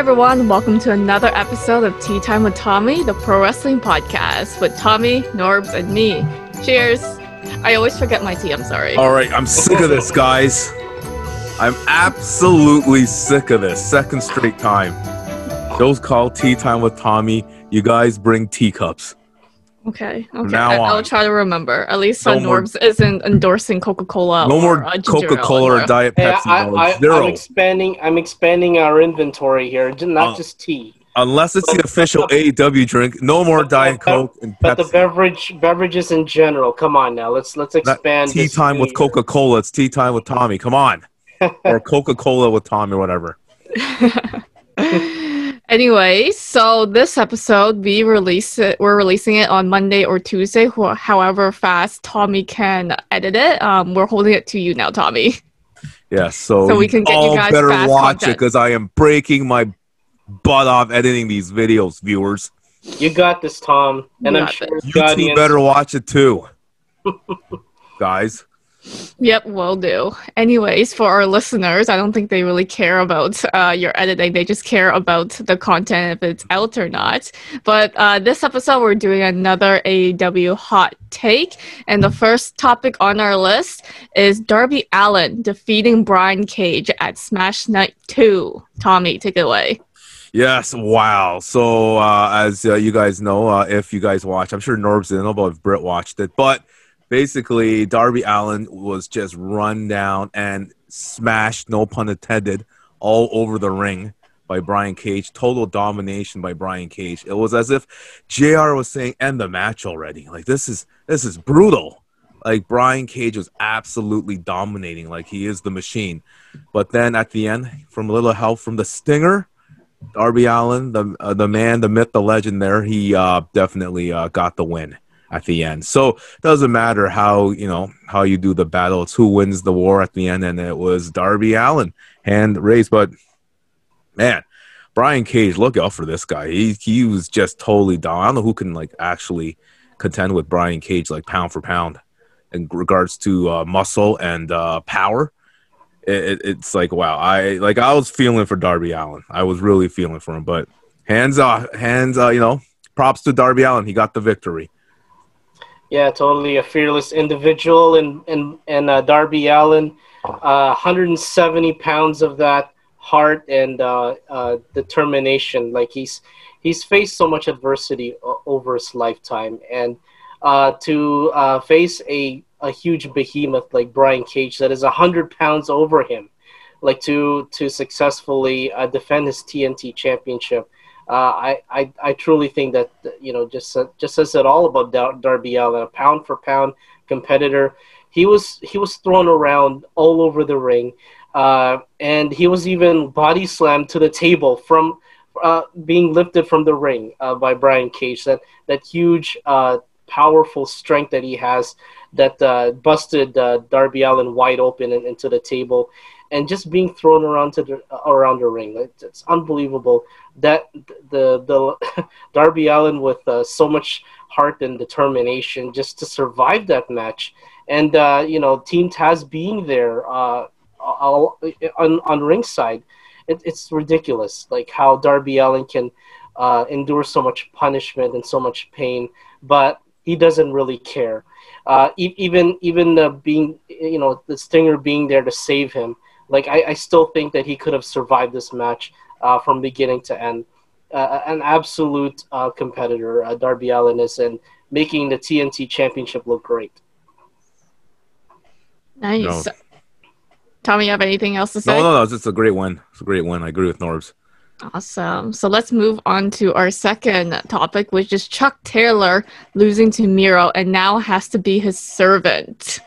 everyone, welcome to another episode of Tea Time with Tommy, the pro wrestling podcast with Tommy, Norbs, and me. Cheers! I always forget my tea, I'm sorry. All right, I'm sick of this, guys. I'm absolutely sick of this. Second straight time. Those called Tea Time with Tommy. You guys bring teacups. Okay, okay. now I, I'll try to remember. At least uh, No more- Norbs isn't endorsing Coca Cola. No more uh, ginger ale Coca-Cola or anymore. Diet Hey, Pepsi. I, no, I, zero. I'm expanding. I'm expanding our inventory here, not Oh. just tea, Unless it's the official AEW drink. No more Diet Coke and Pepsi. but the beverage beverages in general. Come on now, let's let's Not expand. tea this time with. Coca-Cola. It's tea time with Tommy. Come on. or Coca-Cola with Tommy, whatever. Anyway, so this episode we release it. We're releasing it on Monday or Tuesday, wh- however fast Tommy can edit it. Um, we're holding it to you now, Tommy. Yes, so, So we can get you all guys better fast watch it because I am breaking my butt off editing these videos, viewers. You got this, Tom, and You I'm sure You two better watch it too, guys. Yep, will do. Anyways, for our listeners, I don't think they really care about uh, your editing. They just care about the content if it's out or not. But uh, this episode, we're doing another AEW hot take. And the first topic on our list is Darby Allin defeating Brian Cage at Smash Night 2. Tommy, take it away. Yes, wow. So uh, as uh, you guys know, uh, if you guys watch, I'm sure Norbs didn't but if Britt watched it, but basically Darby Allin was just run down and smashed, no pun intended, all over the ring by Brian Cage. Total domination by Brian Cage. It was as if Jr. was saying, "End the match already." Like this is this is brutal. Like Brian Cage was absolutely dominating, like he is the machine. But then at the end, from a little help from the Stinger. Darby Allin, the uh, the man, the myth, the legend. There, he uh, definitely uh, got the win at the end. So it doesn't matter how you know how you do the battle; it's who wins the war at the end, and it was Darby Allin hand raised. But man, Brian Cage, look out for this guy. He he was just totally down. I don't know who can like actually contend with Brian Cage like pound for pound in regards to uh, muscle and uh, power it, it- it's like wow i like i was feeling for darby allin i was really feeling for him but hands off hands uh you know props to darby allin he got the victory Yeah, totally a fearless individual, and and and uh, Darby Allin, uh, 170 pounds of that heart and uh, uh, determination. Like he's he's faced so much adversity over his lifetime, and uh, to uh, face a a huge behemoth like Brian Cage that is 100 pounds over him, like to to successfully defend his TNT championship. Uh, I, I I truly think that you know just just says it all about Dar- Darby Allin, a pound for pound competitor. He was he was thrown around all over the ring, uh, and he was even body slammed to the table from uh, being lifted from the ring uh, by Brian Cage. That that huge, uh, powerful strength that he has that uh, busted Darby Allin wide open and, into the table, and just being thrown around to the around the ring. It's, it's unbelievable that the the Darby Allin with uh, so much heart and determination just to survive that match, and uh, you know Team Taz being there uh, all, on on ringside, it, it's ridiculous. Like how Darby Allin can uh, endure so much punishment and so much pain, but he doesn't really care. Uh, even even uh, being you know the Stinger being there to save him, like I, I still think that he could have survived this match uh, from beginning to end. Uh, an absolute uh, competitor, uh, Darby Allin is, and making the TNT Championship look great. Nice. No. Tommy, you have anything else to say? no no no it's just a great one. it's a great one. i agree with norbs Awesome. So let's move on to our second topic, which is Chuck Taylor losing to Miro and now has to be his servant.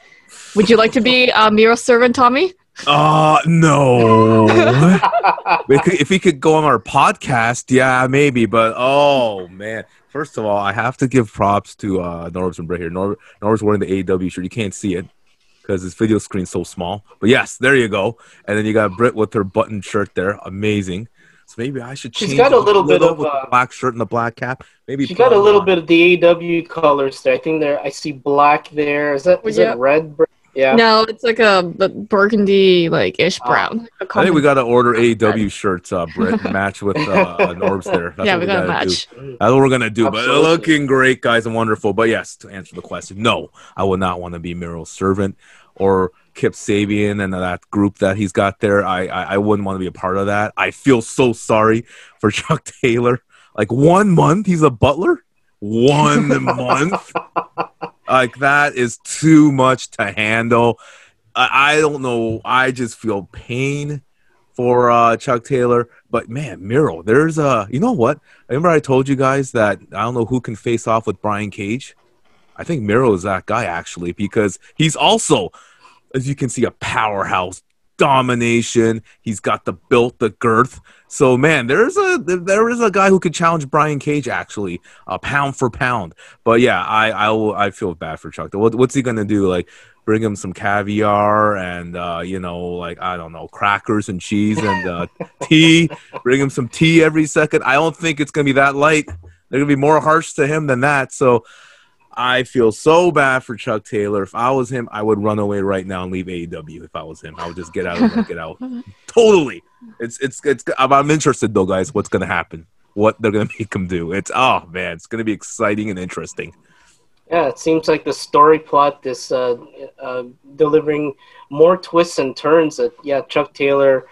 Would you like to be uh, Miro's servant, Tommy? Uh no We could- if he could go on our podcast yeah maybe but oh man first of all i have to give props to uh norbs and Britt here Nor- norbs wearing the aw shirt you can't see it because his video screen's so small but yes there you go and then you got Britt with her button shirt there amazing so maybe i should She's got a it little bit of, with uh, the black shirt and the black cap maybe She got a little uh, bit of the AW colors there. I think there. I see black there. Is that is Yeah. it red? Br- Yeah. No, it's like a burgundy, like ish Oh. brown. I think we got to order AEW shirts, uh, Britt, match with uh, Norbs there. That's yeah, what we got a gotta do. match. That's what we're gonna do. But looking great, guys, and wonderful. But yes, to answer the question, no, I would not want to be Miro's servant or Kip Sabian and that group that he's got there. I, I I wouldn't want to be a part of that. I feel so sorry for Chuck Taylor. Like one month, he's a butler. One month, like that is too much to handle. I, I don't know. I just feel pain for uh, Chuck Taylor. But man, Miro, there's a. You know what? Remember I told you guys that I don't know who can face off with Brian Cage. I think Miro is that guy actually because he's also, as you can see, a powerhouse. Domination. He's got the built, the girth. So man, there's a there is a guy who could challenge Brian Cage actually, uh, pound for pound. But yeah, I I will I feel bad for Chuck. What, what's he gonna do? Like bring him some caviar and uh, you know like I don't know crackers and cheese and uh, tea. Bring him some tea every second. I don't think it's gonna be that light. They're gonna be more harsh to him than that. So I feel so bad for Chuck Taylor. If I was him, I would run away right now and leave AEW. If I was him, I would just get out. Of get out. Totally. It's it's it's. I'm, I'm interested though, guys. What's gonna happen? What they're gonna make him do? It's oh man, it's gonna be exciting and interesting. Yeah, it seems like the story plot is uh, uh, delivering more twists and turns. That yeah, Chuck Taylor.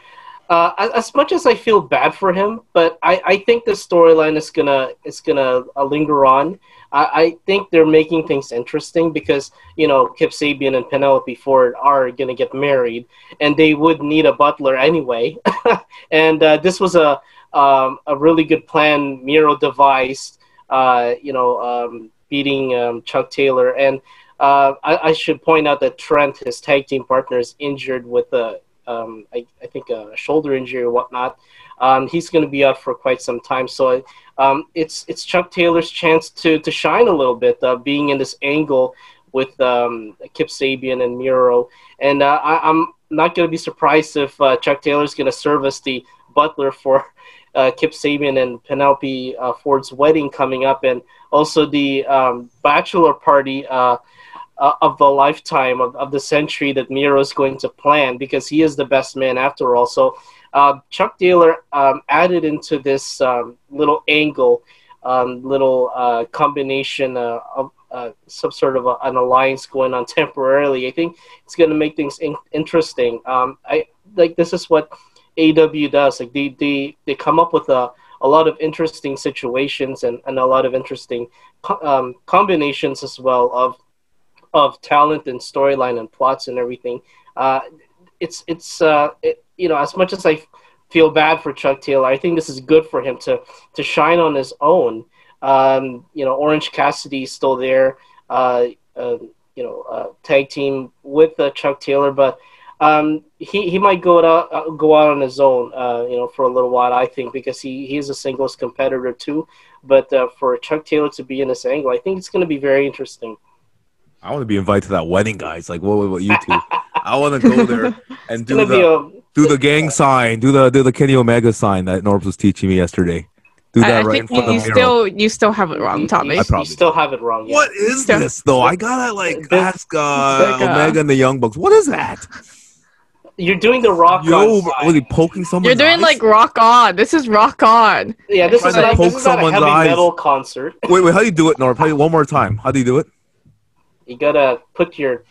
Uh, as, as much as I feel bad for him, but I, I think the storyline is gonna is gonna uh, linger on. I, I think they're making things interesting because you know Kip Sabian and Penelope Ford are gonna get married, and they would need a butler anyway. and uh, this was a um, a really good plan Miro devised. Uh, you know, um, beating um, Chuck Taylor. And uh, I, I, should point out that Trent, his tag team partner, is injured with a, um, I, I, think a shoulder injury or whatnot. Um, he's going to be out for quite some time. So um, it's it's Chuck Taylor's chance to to shine a little bit, uh, being in this angle with um, Kip Sabian and Miro. And uh, I, am not going to be surprised if uh, Chuck Taylor's going to serve as the butler for uh, Kip Sabian and Penelope uh, Ford's wedding coming up, and also the um, bachelor party uh, uh, of the lifetime of, of the century that Miro is going to plan because he is the best man after all. So uh, Chuck Taylor um, added into this um, little angle, um, little uh, combination uh, of some sort of a, an alliance going on temporarily. I think it's going to make things in- interesting. Um, I like this is what AW does. Like they, they, they come up with a, a lot of interesting situations and, and a lot of interesting um, combinations as well of of talent and storyline and plots and everything. Uh, it's it's uh, it, you know as much as I feel bad for Chuck Taylor, I think this is good for him to to shine on his own. Um, you know, Orange Cassidy is still there. Uh, uh, you know, uh, tag team with Chuck Taylor, but um, he, he might go out uh, go out on his own, uh, you know, for a little while. I think because he he's a singles competitor too. But uh, for Chuck Taylor to be in this angle, I think it's going to be very interesting. I want to be invited to that wedding, guys. Like, what what you two? I want to go there and do the a- do the gang sign, do the do the Kenny Omega sign that Norbs was teaching me yesterday. Do that I right in think front you of Miro. still you still have it wrong, Tommy. You, I probably you still have it wrong. Yeah. What is Still- this though? I gotta like This- ask uh, like, uh, Omega and the Young Bucks. What is that? You're doing the rock Yo, on sign. really poking someone? You're doing like rock on. This is rock on. Yeah, this is to not, poke this is not a someone's heavy eyes. metal concert. Wait, wait. How do you do it, Norb? How one more time. How do you do it? You gotta put your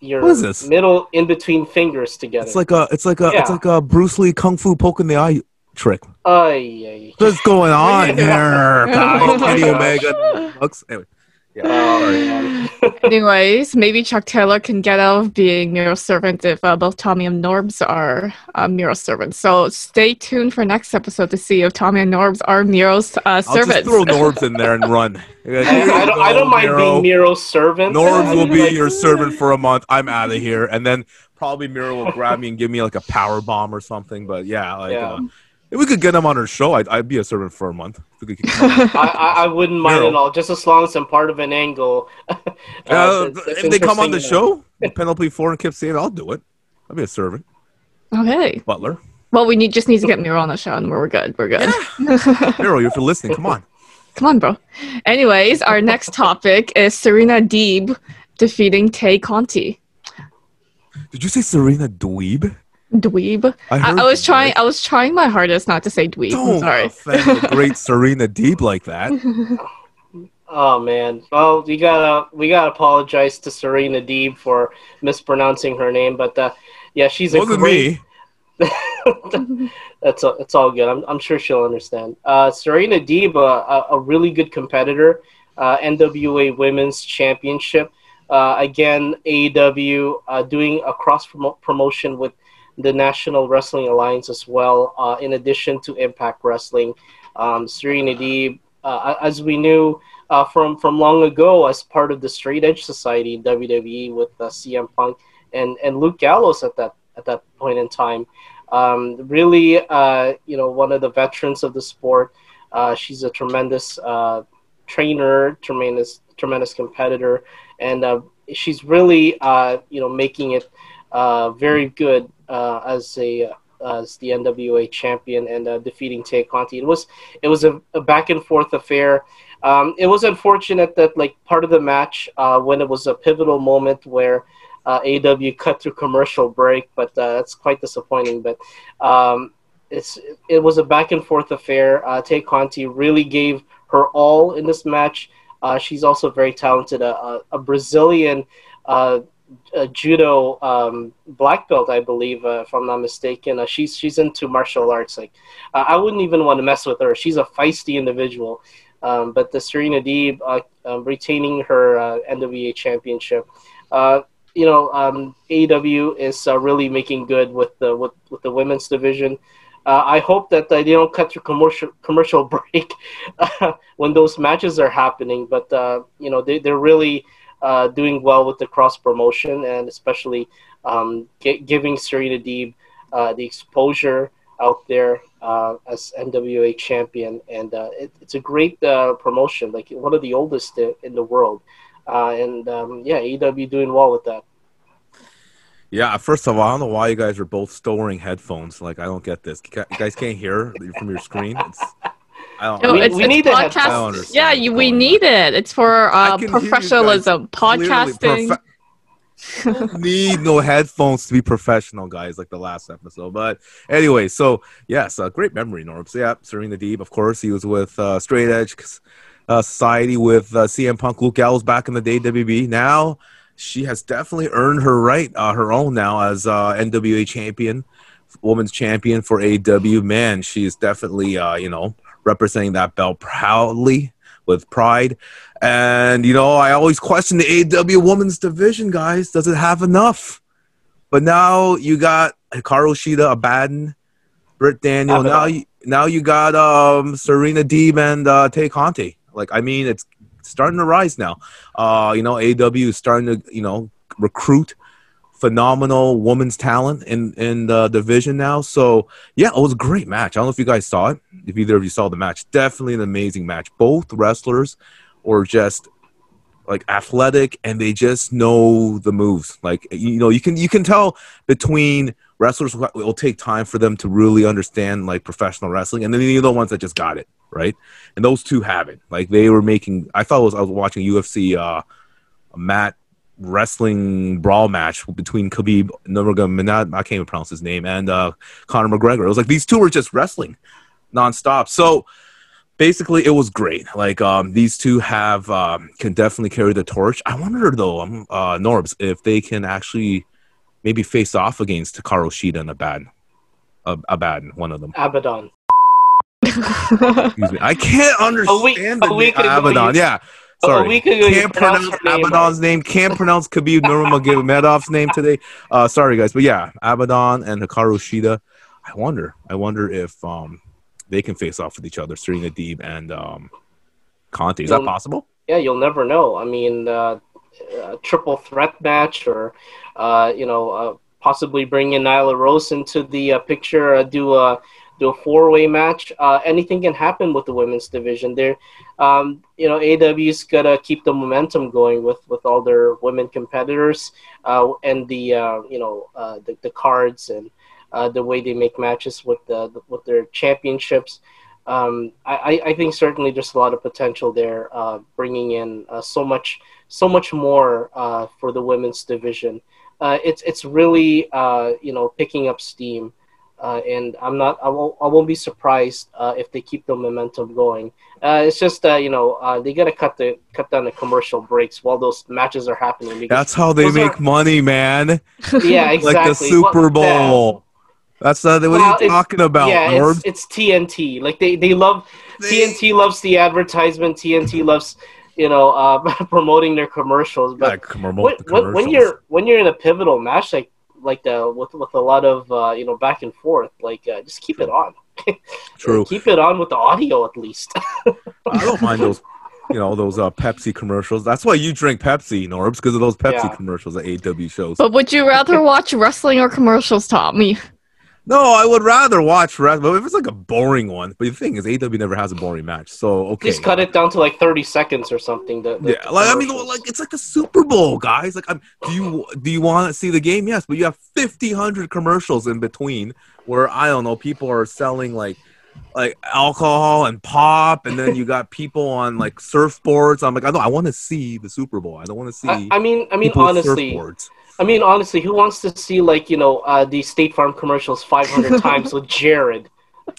your What is this? middle in between fingers together. It's like a, it's like a, it's like a Bruce Lee kung fu poke in the eye trick. Ay, ay. What's going on doing? here? Oh Kenny. Omega, Anyway, yeah. Sorry. man. Anyways, maybe Chuck Taylor can get out of being Miro's servant if uh, both Tommy and Norbs are uh, Miro's servants. So stay tuned for next episode to see if Tommy and Norbs are Miro's uh, I'll just servants. throw Norbs in there and run. I, I don't, I don't mind Miro. being Miro's servant. Norbs will be your servant for a month. I'm out of here, and then probably Miro will grab me and give me like a power bomb or something. But yeah, like Yeah. Uh, if we could get him on our show, I'd, I'd be a servant for a month. If we could keep. I, I, I wouldn't mind Miro. at all, just as long as I'm part of an angle. Uh, Uh, that's- that's if they come on the show, Penelope Ford and Kip saying, I'll do it. I'll be a servant, okay. butler. Well, we need just need to get Miro on the show, and we're good. We're good. Miro, if you're listening, come on. Come on, bro. Anyways, our next topic is Serena Deeb defeating Tay Conti. Did you say Serena Dweeb? Dweeb. I, I, I was trying. Right. I was trying my hardest not to say dweeb. Don't I'm sorry. offend the great Serena Deeb like that. Oh man. Well, we gotta we gotta apologize to Serena Deeb for mispronouncing her name, but uh, yeah, she's Wasn't a great. me. that's a, it's all good. I'm I'm sure she'll understand. Uh, Serena Deeb, uh, a, a really good competitor, uh, NWA Women's Championship. Uh, again, AEW uh, doing a cross promotion with the National Wrestling Alliance as well, uh, in addition to Impact Wrestling. Um, Serena Deeb, uh, as we knew uh, from from long ago, as part of the Straight Edge Society in WWE with uh, CM Punk and and Luke Gallows at that at that point in time. Um, really, uh, you know, one of the veterans of the sport. Uh, she's a tremendous trainer, tremendous tremendous competitor, and she's really you know making it very good uh, as a uh, as the NWA champion and uh, defeating Tay Conti. It was it was a, a back and forth affair. Um, it was unfortunate that like part of the match uh, when it was a pivotal moment where uh, AW cut through commercial break, but uh, that's quite disappointing. But um, it's it was a back and forth affair. Uh, Tay Conti really gave her all in this match. Uh, she's also very talented, a, a Brazilian uh, a judo um, black belt, I believe, uh, if I'm not mistaken. Uh, she's she's into martial arts. Like, uh, I wouldn't even want to mess with her. She's a feisty individual. Um, but the Serena Deeb uh, um, retaining her uh, NWA championship, uh, you know, um, AEW is really making good with the with, with the women's division. I hope that they don't cut through commercial commercial break when those matches are happening. But you know, they they're really uh, doing well with the cross promotion and especially um, giving Serena Deeb uh, the exposure out there uh, as NWA champion. And uh, it, it's a great uh, promotion, like one of the oldest in the world. Uh, and um, yeah, AEW doing well with that. Yeah, first of all, I don't know why you guys are both still wearing headphones. Like, I don't get this. You guys can't hear from your screen. It's no, it's, we, it's need podcast. Yeah, you, we need it. It's for uh, professionalism, podcasting. Profe- need no headphones to be professional, guys, like the last episode. But anyway, so yes, uh, great memory, Norb. So, yeah, Serena Deeb, of course, he was with uh, Straight Edge uh, Society with uh, CM Punk, Luke Gallows back in the day, WB. Now she has definitely earned her right, uh, her own now as uh, NWA champion, women's champion for AW. Man, she's definitely, uh, you know, representing that belt proudly with pride. And, you know, I always question the AW women's division, guys. Does it have enough? But now you got Hikaru Shida, Abadon, Britt Daniel. Now you, now you got um, Serena Deeb and uh, Tay Conti. Like, I mean, it's starting to rise now. Uh, you know, AW is starting to, you know, recruit phenomenal woman's talent in in the division now. So yeah, it was a great match. I don't know if you guys saw it. If either of you saw the match, definitely an amazing match. Both wrestlers were just like athletic and they just know the moves. Like you know, you can you can tell between wrestlers it will take time for them to really understand like professional wrestling, and then the other ones that just got it right. And those two have it. Like they were making. I thought was I was watching UFC. Uh, Matt wrestling brawl match between Khabib Nurmagomedov, I can't even pronounce his name, and uh, Conor McGregor. It was like these two were just wrestling nonstop. So basically, it was great. Like um, these two have um, can definitely carry the torch. I wonder though, um, uh, Norbs, if they can actually maybe face off against Hikaru Shida and Abadon. Uh, Abadon, one of them. Abadon. Excuse me. I can't understand week, the a week Abadon. Yeah. Sorry, we can't pronounce Abadon's name. Can't pronounce Khabib Nurmagomedov's name today. Uh, sorry guys, but yeah, Abadon and Hikaru Shida. I wonder. I wonder if um they can face off with each other, Serena Deeb and um Conti. Is you'll, that possible? Yeah, you'll never know. I mean, uh, a triple threat match, or uh, you know, uh, possibly bring in Nyla Rose into the uh, picture. Uh, do a a four way match. Uh, anything can happen with the women's division. There, um, you know, AW's gotta keep the momentum going with with all their women competitors uh, and the uh, you know uh, the, the cards and uh, the way they make matches with the, the with their championships. Um, I, I think certainly there's a lot of potential there, uh, bringing in so much so much more for the women's division. it's it's really you know picking up steam, uh, and I'm not I won't I won't be surprised uh, if they keep the momentum going. Uh, it's just uh, you know uh, they gotta cut the cut down the commercial breaks while those matches are happening. That's how they make are- money, man. yeah, exactly. Like the Super Well. Bowl. That's uh, what Well, are you talking about, yeah, Norb? it's, it's TNT. Like they, they love They- TNT loves the advertisement. TNT loves you know uh, promoting their commercials. Yeah, But promote when, the when, when you're when you're in a pivotal match like like the with with a lot of uh, you know back and forth, like uh, just keep it on. True. Keep it on with the audio at least. I don't mind those, you know, those uh, Pepsi commercials. That's why you drink Pepsi, Norbs, because of those Pepsi Yeah. commercials at AW shows. But would you rather watch wrestling or commercials, Tommy? No, I would rather watch wrestling. But if it's like a boring one, but the thing is, AW never has a boring match. So okay, Just cut it down to like thirty seconds or something. The, the Yeah, like I mean, like it's like a Super Bowl, guys. Like, I'm, do you do you want to see the game? Yes, but you have 50, 100 commercials in between where I don't know people are selling like like alcohol and pop, and then you got people on like surfboards. I'm like, I know I want to see the Super Bowl. I don't want to see. I, I mean, I mean, honestly, surfboards. I mean, honestly, who wants to see like you know uh, the State Farm commercials 500 times with Jared?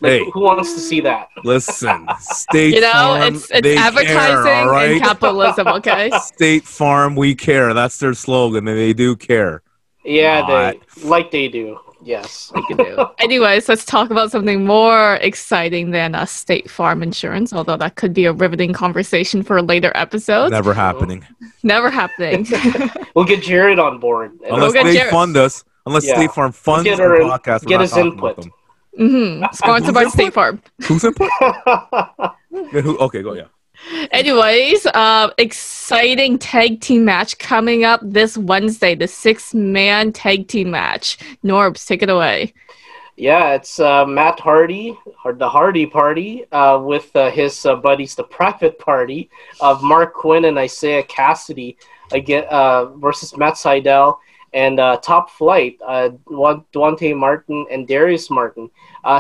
Like, Hey. who wants to see that? Listen, State You know, Farm, it's it's they advertising care, all right? and capitalism. Okay. State Farm, we care. That's their slogan, and they do care. Yeah, Not. they like they do. Yes. we can do. Anyways, let's talk about something more exciting than uh, State Farm insurance, although that could be a riveting conversation for a later episode. Never, happening. Never happening happening. We'll get Jared on board. And unless get they Jared. fund us. Unless Yeah. State Farm funds Get the her in- podcast, get not his input. about them. hmm Sponsored by State? Farm. Who's input? Yeah, who, okay, go yeah. Anyways, uh, exciting tag team match coming up this Wednesday, the six man tag team match. Norbs, take it away. yeah, it's uh, Matt Hardy, the Hardy Party, uh, with uh, his uh, buddies, the Private Party of Marq Quen and Isiah Kassidy, again uh, versus Matt Sydal and Top Flight, uh, Duante Martin and Darius Martin.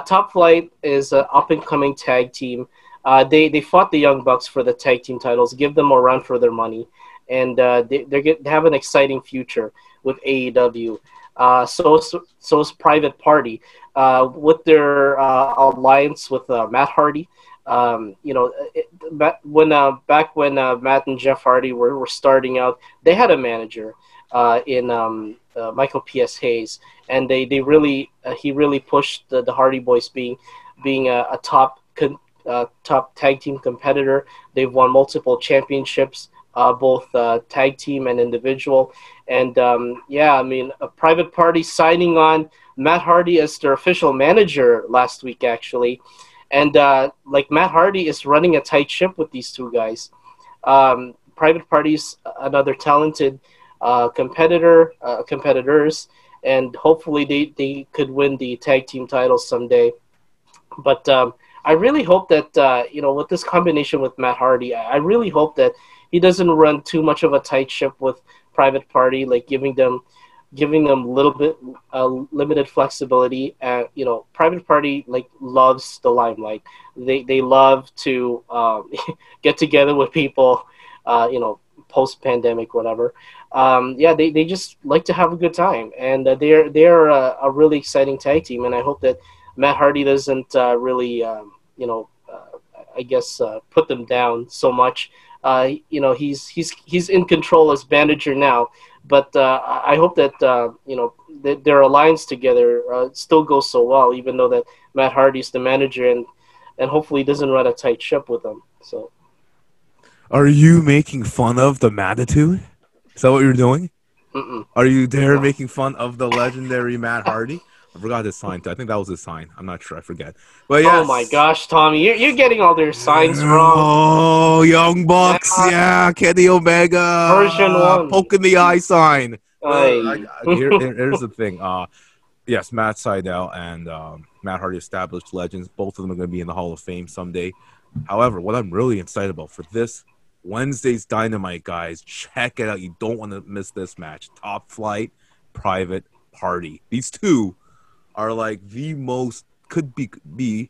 Top Flight is an up and coming tag team. Uh, they they fought the Young Bucks for the tag team titles. Give them a run for their money, and uh, they get, they have an exciting future with AEW. Uh, so so so is Private Party uh, with their uh, alliance with uh, Matt Hardy. Um, you know, it, when back when Matt and Jeff Hardy were, were starting out, they had a manager in um, Michael P.S. Hayes, and they they really he really pushed the, the Hardy Boys being being a, a top con- uh, top tag team competitor. They've won multiple championships, uh, both uh, tag team and individual. And um, yeah, I mean, a private party signing on Matt Hardy as their official manager last week, actually. And uh, like Matt Hardy is running a tight ship with these two guys. Um, private parties, another talented uh, competitor, uh, competitors, and hopefully they, they could win the tag team titles someday. But um, I really hope that uh, you know with this combination with Matt Hardy, I really hope that he doesn't run too much of a tight ship with Private Party, like giving them giving them a little bit uh, limited flexibility. And you know, Private Party like loves the limelight. They they love to um, get together with people, uh, you know, post pandemic, whatever. Um, yeah, they, they just like to have a good time, and uh, they're they're a, a really exciting tag team, and I hope that Matt Hardy doesn't uh, really, um, you know, uh, I guess uh, put them down so much. Uh, you know, he's he's he's in control as manager now, but uh, I hope that uh, you know th- their alliance together uh, still goes so well, even though that Matt Hardy's the manager and and hopefully doesn't run a tight ship with them. So Are you making fun of the Manitou? Is that what you're doing? mm-mm. Are you there making fun of the legendary Matt Hardy? I forgot his sign. Too. I think that was his sign. I'm not sure. I forget. But yes. oh my gosh, Tommy, you're, you're getting all their signs wrong. Oh, Young Bucks. Yeah, Kenny Omega. Version one. Poke in the eye sign. I- here- here's the thing. Uh, yes, Matt Sydal and um, Matt Hardy established legends. Both of them are going to be in the Hall of Fame someday. However, what I'm really excited about for this Wednesday's Dynamite, guys, check it out. You don't want to miss this match. Top Flight, Private Party. These two are like the most could be be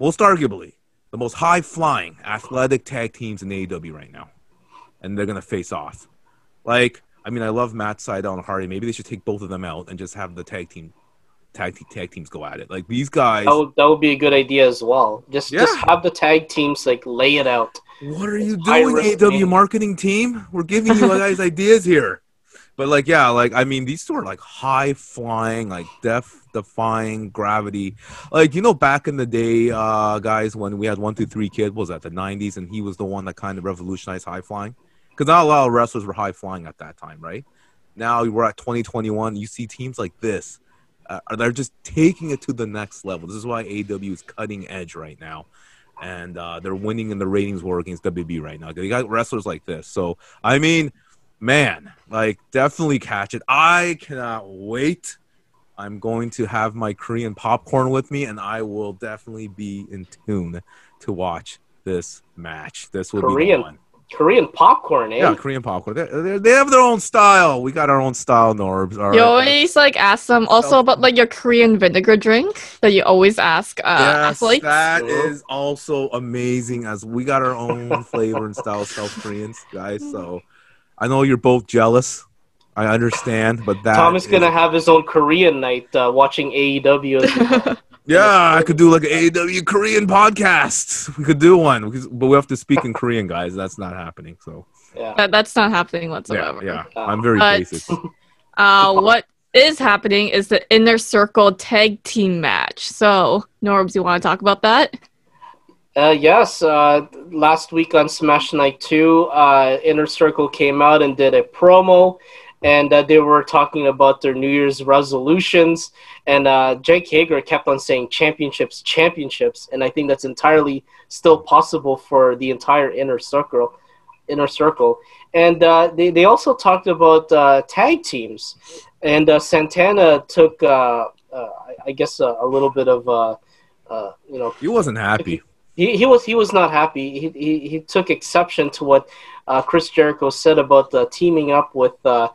most arguably the most high flying athletic tag teams in AEW right now. And they're gonna face off. Like I mean, I love Matt Sydal and Hardy. Maybe they should take both of them out and just have the tag team, tag tag teams go at it. Like these guys. That would, that would be a good idea as well. Just just have the tag teams like lay it out. What are you doing, AW marketing team? We're giving you guys ideas here. But like, yeah, like I mean, these two are like high flying, like death defying gravity. Like you know, back in the day, uh, guys, when we had one two three kid, was that the '90s, and he was the one that kind of revolutionized high flying. Because not a lot of wrestlers were high flying at that time, right? Now we're at 2021. You see teams like this. Uh, they're just taking it to the next level. This is why AW is cutting edge right now and uh, they're winning in the ratings war against WB right now. They got wrestlers like this. So I mean, man, like definitely catch it. I cannot wait. I'm going to have my Korean popcorn with me, and I will definitely be in tune to watch this match. This will be Korean, the one. Korean popcorn, eh? Yeah, Korean popcorn. They, they, they have their own style. We got our own style, Norbs. All You right. always like ask them also about like your Korean vinegar drink that you always ask uh, yes, athletes. that Sure. is also amazing. As we got our own flavor and style, South Koreans, guys. So I know you're both jealous. I understand, but that Thomas is- gonna have his own Korean night uh, watching AEW. Yeah, I could do like an AEW Korean podcast. We could do one, but we have to speak in Korean, guys. That's not happening. So yeah. That, that's not happening whatsoever. yeah, Uh, I'm very but- basic. Uh, what is happening is the Inner Circle Tag Team match. So, Norbs, you want to talk about that? Uh, yes, uh, last week on Smash Night 2, uh, Inner Circle came out and did a promo, and uh, they were talking about their New Year's resolutions. And uh, Jake Hager kept on saying championships, championships, and I think that's entirely still possible for the entire Inner Circle. Inner Circle, and uh, they they also talked about uh, tag teams, and uh, Santana took, uh, uh, I- guess, a, a little bit of, uh, uh, you know, He wasn't happy. He, he was he was not happy. He, he, he took exception to what uh, Chris Jericho said about uh, teaming up with uh,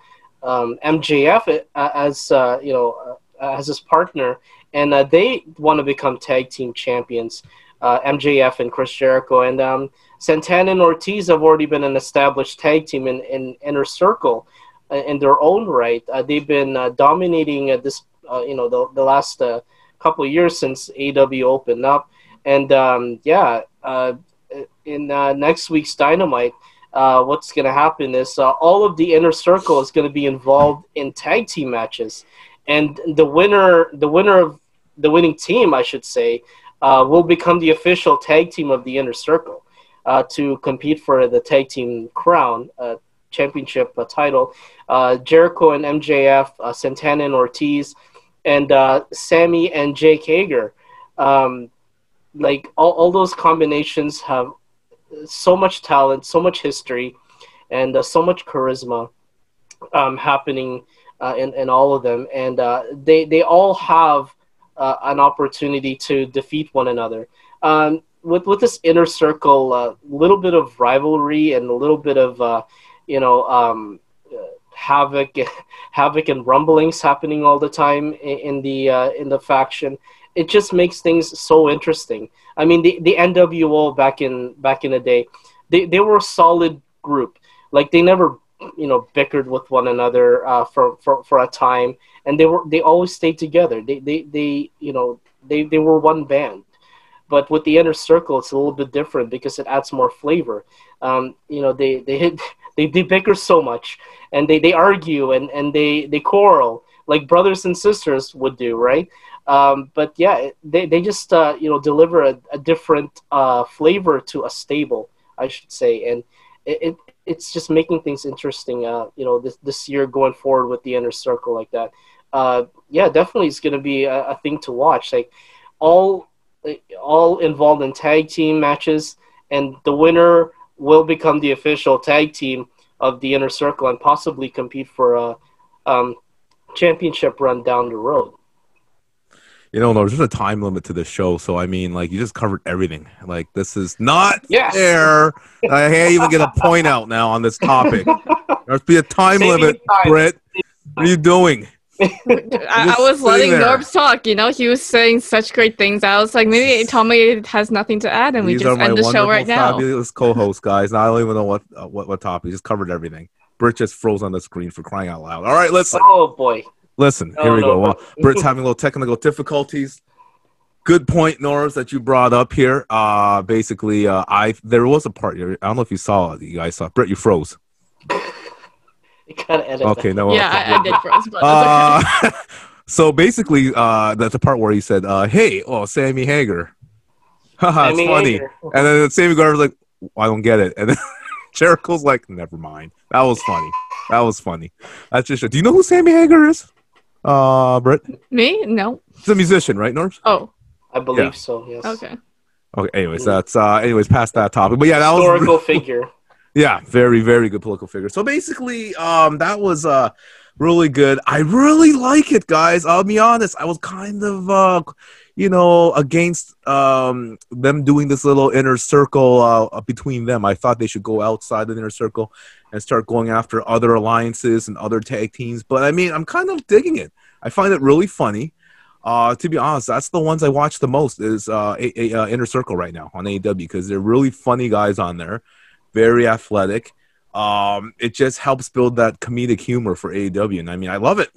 um, MJF uh, as uh, you know uh, as his partner, and they want to become tag team champions. MJF and Chris Jericho and um, Santana and Ortiz have already been an established tag team in, in Inner Circle in their own right. They've been dominating this you know the the last couple years since AW opened up. And um, yeah, uh, in uh, next week's Dynamite, uh, what's going to happen is uh, all of the inner circle is going to be involved in tag team matches, and the winner, the winner of the winning team, I should say, uh, will become the official tag team of the inner circle uh, to compete for the tag team crown. Championship title jericho and mjf santana and ortiz and sammy and jake hager um, like all, all those combinations have so much talent, so much history, and uh, so much charisma um, happening uh, in, in all of them. And uh, they, they all have uh, an opportunity to defeat one another. Um, with, with this inner circle, a little bit of rivalry and a little bit of, uh, you know, um, uh, havoc, havoc and rumblings happening all the time in, in the uh, in the faction it just makes things so interesting. I mean, the, the NWO back in back in the day, they, they were a solid group. Like they never, you know, bickered with one another uh, for, for for a time, and they were they always stayed together. They they, they you know they, they were one band. But with the inner circle, it's a little bit different because it adds more flavor. Um, you know, they they they, they bicker so much, and they, they argue and, and they, they quarrel like brothers and sisters would do, right? Um, but yeah, they, they just uh, you know deliver a, a different uh, flavor to a stable, I should say, and it, it it's just making things interesting. Uh, you know, this this year going forward with the inner circle like that. Uh, yeah, definitely, it's going to be a, a thing to watch. Like all all involved in tag team matches, and the winner will become the official tag team of the inner circle and possibly compete for a um, championship run down the road. You know, there's just a time limit to this show, so I mean, like, you just covered everything. Like, this is not Yes. fair. I can't even get a point out now on this topic. There must be a time Saving limit, time. Britt. What are you doing? I, I was letting sitting there. Norbs talk. You know, he was saying such great things. I was like, maybe Tommy has nothing to add, and we just end the show right now. fabulous co-hosts, guys. And I don't even know what uh, what what topic. We just covered everything. Britt just froze on the screen for crying out loud. All right, let's. Oh boy. Listen. No, Here we no, go. no. Well, Britt's having a little technical difficulties. Good point, Norris, that you brought up here. Uh, basically, uh, I there was a part here. I don't know if you saw it. You guys saw. Britt, you froze. You gotta edit. Okay, that. no. yeah, I, I did froze, but. Uh, so basically, uh, that's the part where he said, uh, "Hey, oh, Sammy Hagar." Haha, it's funny. Hager. And then Sammy Guevara's like, "I don't get it." And then Jericho's like, "Never mind." That was funny. That was funny. That's just. Do you know who Sammy Hagar is? Uh, Britt. Me? No. He's a musician, right, Norbs? Oh, I believe Yeah. so. Yes. okay. Okay. Anyways, that's uh. Anyways, past that topic. But yeah, that was Historical figure. Yeah, very, very good political figure. So basically, um, that was uh really good. I really like it, guys. I'll be honest. I was kind of uh you know against um them doing this little inner circle uh between them. I thought they should go outside the inner circle and start going after other alliances and other tag teams. But I mean, I'm kind of digging it. I find it really funny. Uh, to be honest, that's the ones I watch the most is uh, a, a, uh Inner Circle right now on AEW because they're really funny guys on there very athletic. Um, it just helps build that comedic humor for AEW, and I mean, I love it.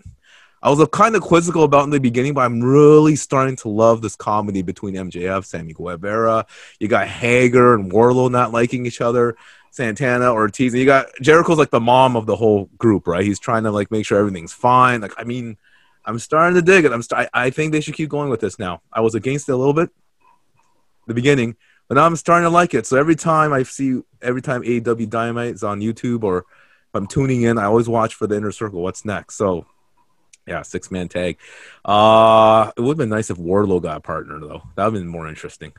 I was kind of quizzical about in the beginning, but I'm really starting to love this comedy between MJF, Sammy Guevara. You got Hager and Wardlow not liking each other, Santana, Ortiz, and you got Jericho's like the mom of the whole group, right? He's trying to like make sure everything's fine. Like, I mean, I'm starting to dig it. I'm st- I think they should keep going with this now. I was against it a little bit, the beginning, but now I'm starting to like it. So every time I see, every time AEW Dynamite is on YouTube or if I'm tuning in, I always watch for the inner circle. What's next? So, yeah, six man tag. Uh, it would have been nice if Wardlow got a partner though. That would have been more interesting.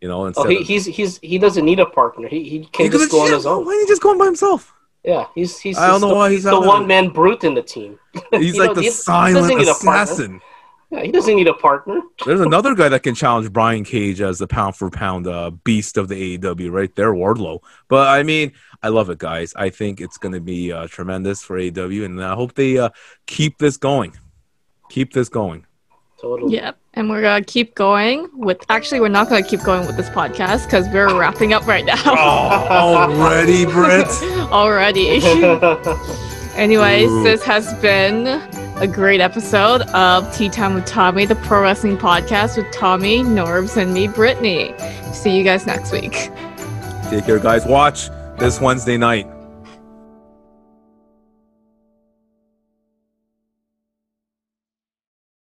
You know, instead Oh, he, of, he's he's he doesn't need a partner. He he can He just could've- go on his own. Why didn't he just go on by himself? Yeah, he's he's. I don't know the, why he's the one man brute in the team. He's like know, the he- he silent doesn't need a partner. assassin. Yeah, he doesn't need a partner. There's another guy that can challenge Brian Cage as the pound for pound uh, beast of the AEW right there, Wardlow. But I mean, I love it, guys. I think it's going to be uh, tremendous for AEW, and I hope they uh, keep this going. Keep this going. Totally. Yep. And we're gonna keep going with. Actually, we're not gonna keep going with this podcast because we're wrapping up right now Oh, already, Britt. already. Anyways, Ooh. this has been a great episode of Tea Time with Tommy, the pro wrestling podcast with Tommy, Norbs, and me, Brittany. See you guys next week. Take care, guys. Watch this Wednesday night.